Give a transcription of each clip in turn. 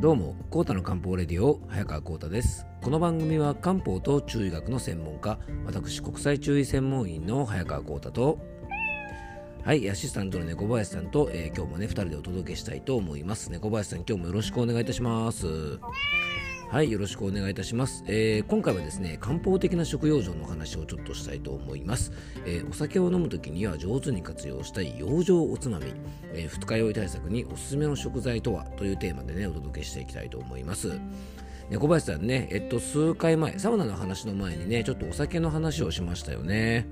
どうも、コータの漢方レディオ、早川コータです。この番組は漢方と中医学の専門家、私、国際中医専門員の早川コータと、はい、アシスタントの猫林さんと、えー、今日もね、2人でお届けしたいと思います。猫林さん、今日もよろしくお願いいたします。はい、よろしくお願いいたします。えー、今回はですね、漢方的な食用場の話をちょっとしたいと思います。えー、お酒を飲むときには上手に活用したい養生おつまみ、えー、二日酔い対策におすすめの食材とはというテーマでね、お届けしていきたいと思います。猫林さんね、えっと、数回前、サウナの話の前にね、ちょっとお酒の話をしましたよね。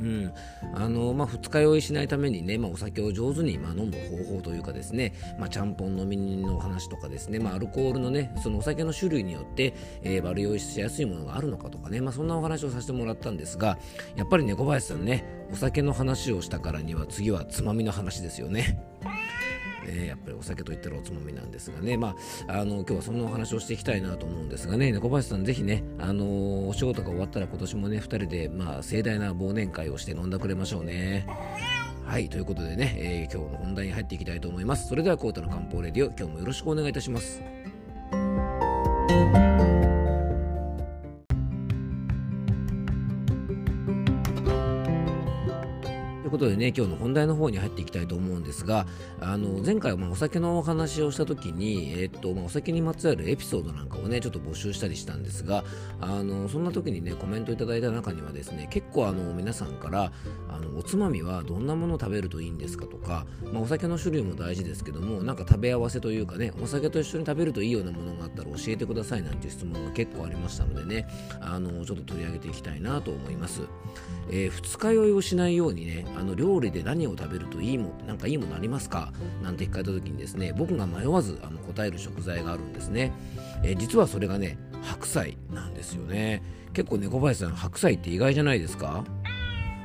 うんあのまあ、二日酔いしないためにね、まあ、お酒を上手に、まあ、飲む方法というかですね、まあ、ちゃんぽん飲みの話とかですね、まあ、アルコールのねそのお酒の種類によって、えー、悪酔いしやすいものがあるのかとかね、まあ、そんなお話をさせてもらったんですがやっぱりね小林さんねお酒の話をしたからには次はつまみの話ですよね。えー、やっぱりお酒といったらおつまみなんですがね、まあ、あの今日はそんなお話をしていきたいなと思うんですがね、猫林さん、ぜひね、あのー、お仕事が終わったら今年もね、2人で、まあ、盛大な忘年会をして飲んだくれましょうね。はい、ということでね、えー、今日の本題に入っていきたいと思います。それでは、コータの漢方レディオ、今日もよろしくお願いいたします。いうことでね今日の本題の方に入っていきたいと思うんですがあの前回まあお酒のお話をした時に、えっとまあ、お酒にまつわるエピソードなんかをねちょっと募集したりしたんですがあのそんな時にねコメントいただいた中にはですね結構あの皆さんからあのおつまみはどんなものを食べるといいんですかとか、まあ、お酒の種類も大事ですけどもなんか食べ合わせというかねお酒と一緒に食べるといいようなものがあったら教えてくださいなんていう質問が結構ありましたのでねあのちょっと取り上げていきたいなと思います、えー、二日酔いをしないようにねあの料理で何を食べるといいもなんかいいものありますか？なんて聞かれた時にですね僕が迷わずあの答える食材があるんですね、えー、実はそれがね白菜なんですよね。結構猫林さん白菜って意外じゃないですか？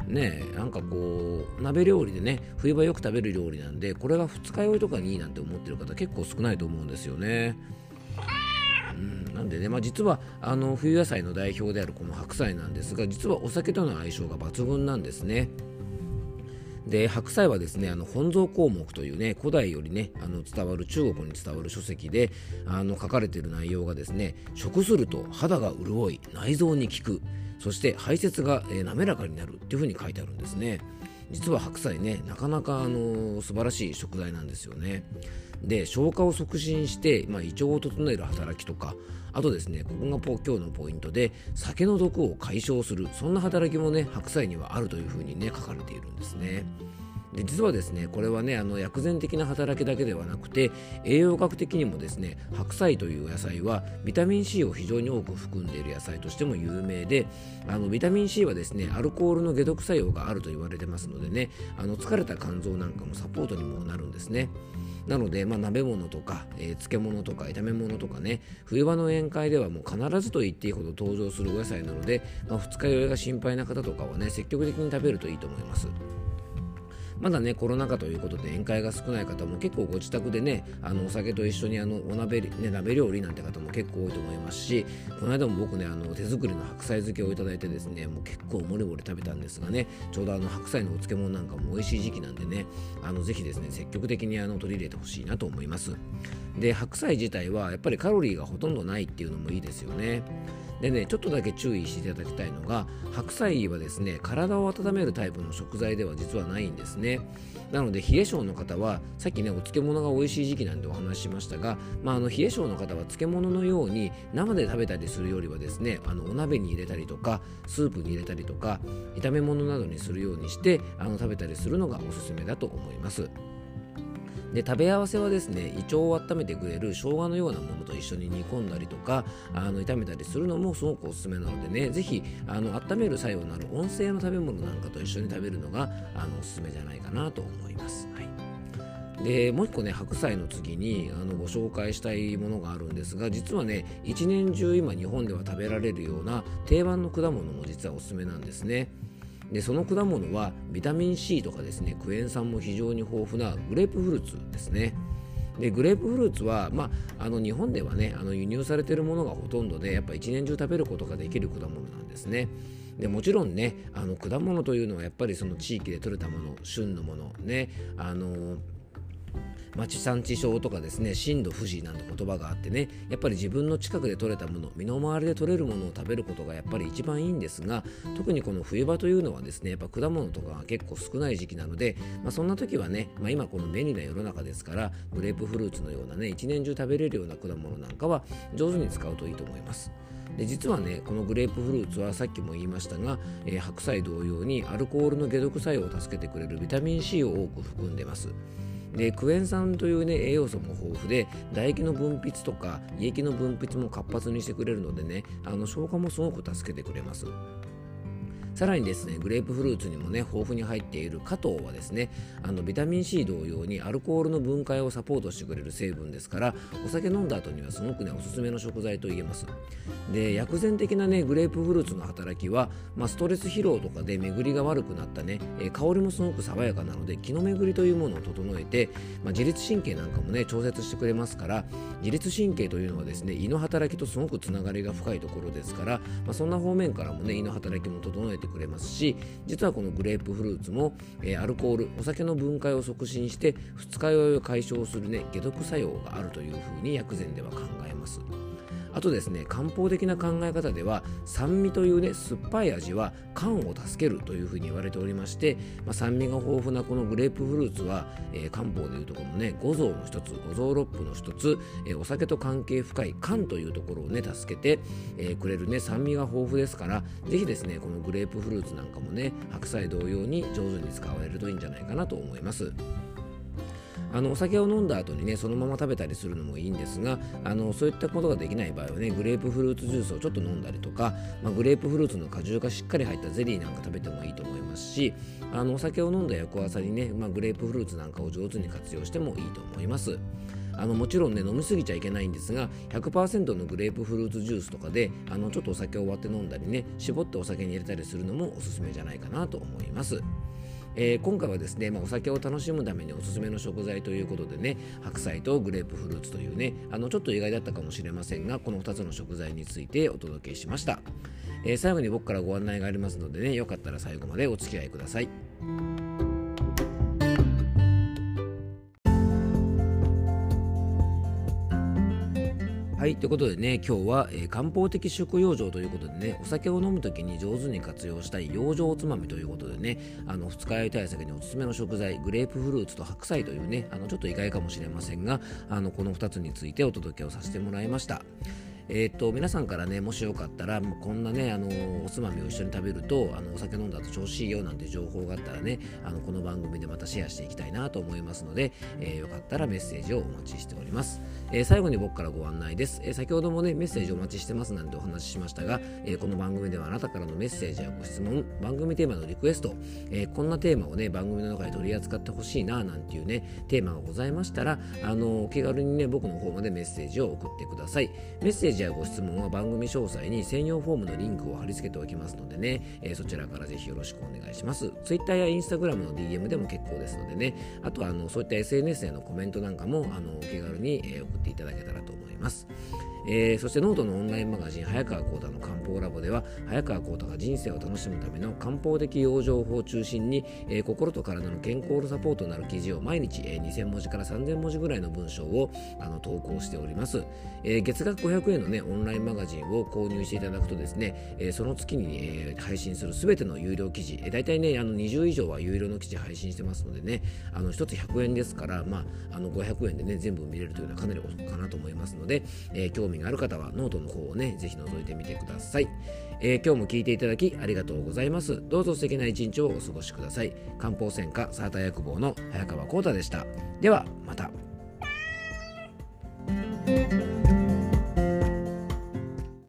ねなんかこう鍋料理でね冬場よく食べる料理なんでこれが二日酔いとかにいいなんて思ってる方結構少ないと思うんですよね。うん、なんでね、まあ、実はあの冬野菜の代表であるこの白菜なんですが実はお酒との相性が抜群なんですね。で白菜はですねあの本草項目というね古代よりねあの伝わる中国に伝わる書籍であの書かれている内容がですね食すると肌が潤い内臓に効くそして排泄が、えー、滑らかになるっていうふうに書いてあるんですね。実は白菜ねなかなかあの素晴らしい食材なんですよね。で消化を促進して、まあ、胃腸を整える働きとかあとですねここが今日のポイントで酒の毒を解消するそんな働きもね白菜にはあるというふうにね書かれているんですね。で実はですねこれはねあの薬膳的な働きだけではなくて栄養学的にもですね白菜という野菜はビタミン C を非常に多く含んでいる野菜としても有名であのビタミン C はですねアルコールの解毒作用があると言われてますのでねあの疲れた肝臓なんかもサポートにもなるんですね。なので、まあ、鍋物とか、えー、漬物とか炒め物とかね冬場の宴会ではもう必ずと言っていいほど登場するお野菜なので、まあ、二日酔いが心配な方とかはね積極的に食べるといいと思います。まだねコロナ禍ということで宴会が少ない方も結構ご自宅でねあのお酒と一緒にあのお鍋、ね、鍋料理なんて方も結構多いと思いますしこの間も僕ねあの手作りの白菜漬けをいただいてですねもう結構もりもり食べたんですがねちょうどあの白菜のお漬物なんかも美味しい時期なんでねあのぜひですね積極的にあの取り入れてほしいなと思います。で白菜自体はやっぱりカロリーがほとんどないっていうのもいいですよね。でねちょっとだけ注意していただきたいのが白菜はですね体を温めるタイプの食材では実はないんですねなので冷え性の方はさっきねお漬物が美味しい時期なんでお話ししましたが、まあ、あの冷え性の方は漬物のように生で食べたりするよりはですねあのお鍋に入れたりとかスープに入れたりとか炒め物などにするようにしてあの食べたりするのがおすすめだと思います。で食べ合わせはですね胃腸を温めてくれる生姜のようなものと一緒に煮込んだりとかあの炒めたりするのもすごくおすすめなのでねぜひあの温める作用のある温性の食べ物なんかと一緒に食べるのがあのおすすめじゃないかなと思います。はいでもう一個ね白菜の次にあのご紹介したいものがあるんですが実はね一年中今日本では食べられるような定番の果物も実はおすすめなんですね。でその果物はビタミン C とかですねクエン酸も非常に豊富なグレープフルーツですね。でグレープフルーツは、まあ、あの日本ではねあの輸入されているものがほとんどでやっぱ一年中食べることができる果物なんですね。でもちろんねあの果物というのはやっぱりその地域で採れたもの旬のものねあの町産地消とかですね震度富士なんて言葉があってねやっぱり自分の近くで採れたもの身の回りで採れるものを食べることがやっぱり一番いいんですが特にこの冬場というのはですねやっぱ果物とかが結構少ない時期なので、まあ、そんな時はね、まあ、今この便利な世の中ですからグレープフルーツのようなね一年中食べれるような果物なんかは上手に使うといいと思います。で実はねこのグレープフルーツはさっきも言いましたが、えー、白菜同様にアルコールの解毒作用を助けてくれるビタミン C を多く含んでますでクエン酸という、ね、栄養素も豊富で唾液の分泌とか胃液の分泌も活発にしてくれるのでねあの消化もすごく助けてくれますさらにですねグレープフルーツにもね豊富に入っている加糖はですねあのビタミン C 同様にアルコールの分解をサポートしてくれる成分ですからお酒飲んだ後にはすごくねおすすめの食材と言えます。で薬膳的なねグレープフルーツの働きは、まあ、ストレス疲労とかで巡りが悪くなったね、え香りもすごく爽やかなので気の巡りというものを整えて、まあ、自律神経なんかもね調節してくれますから自律神経というのはですね胃の働きとすごくつながりが深いところですから、まあ、そんな方面からもね胃の働きも整えてくれますし実はこのグレープフルーツも、えー、アルコールお酒の分解を促進して二日酔いを解消するね解毒作用があるというふうに薬膳では考えます。あとですね漢方的な考え方では酸味というね酸っぱい味は肝を助けるというふうに言われておりまして、まあ、酸味が豊富なこのグレープフルーツは、えー、漢方でいうところのね五臓の一つ五臓六腑の一つ、えー、お酒と関係深い肝というところをね助けて、えー、くれるね酸味が豊富ですからぜひですねこのグレープフルーツなんかもね白菜同様に上手に使われるといいんじゃないかなと思います。あのお酒を飲んだ後にねそのまま食べたりするのもいいんですがあのそういったことができない場合はねグレープフルーツジュースをちょっと飲んだりとか、まあ、グレープフルーツの果汁がしっかり入ったゼリーなんか食べてもいいと思いますしあのお酒を飲んだ翌朝にね、まあ、グレープフルーツなんかを上手に活用してもいいと思います。あのもちろんね飲みすぎちゃいけないんですが100%のグレープフルーツジュースとかであのちょっとお酒を割って飲んだりね絞ってお酒に入れたりするのもおすすめじゃないかなと思います。えー、今回はですね、まあ、お酒を楽しむためにおすすめの食材ということでね白菜とグレープフルーツというねあのちょっと意外だったかもしれませんがこの2つの食材についてお届けしました、えー、最後に僕からご案内がありますのでねよかったら最後までお付き合いください。はい、ということでね、今日は、えー、漢方的食養生ということでね、お酒を飲む時に上手に活用したい養生おつまみということでね、あの二日酔い対策におすすめの食材、グレープフルーツと白菜というね、あのちょっと意外かもしれませんが、あのこの2つについてお届けをさせてもらいました。えー、と皆さんからねもしよかったらこんなねあのおつまみを一緒に食べるとあのお酒飲んだ後調子いいよなんて情報があったらねあのこの番組でまたシェアしていきたいなと思いますので、えー、よかったらメッセージをお待ちしております、えー、最後に僕からご案内です、え先ほどもねメッセージお待ちしてますなんてお話ししましたが、えこの番組ではあなたからのメッセージやご質問番組テーマのリクエスト、えこんなテーマをね番組の中で取り扱ってほしいななんていうねテーマがございましたらあのお気軽にね僕の方までメッセージを送ってください。メッセージやご質問は番組詳細に専用フォームのリンクを貼り付けておきますのでね、えー、そちらからぜひよろしくお願いします。Twitter や Instagram の DM でも結構ですのでね、あとはあのそういった SNS へのコメントなんかもあのお気軽に、えー、送っていただけたらと思います。えー、そしてノートのオンラインマガジン早川幸太の漢方ラボでは早川幸太が人生を楽しむための漢方的養生法を中心に、えー、心と体の健康のサポートになる記事を毎日、えー、2000文字から3000文字ぐらいの文章をあの投稿しております、えー、月額500円のねオンラインマガジンを購入していただくとですね、えー、その月に、えー、配信するすべての有料記事、えー、大体ねあの20以上は有料の記事配信してますのでねあの1つ100円ですから、まあ、あの500円でね全部見れるというのはかなりお得かなと思いますので、えー、興味がある方はノートの方をねぜひ覗いてみてください、えー、今日も聞いていただきありがとうございます。どうぞ素敵な一日をお過ごしください。漢方専科サーター薬房の早川幸太でした。ではまた。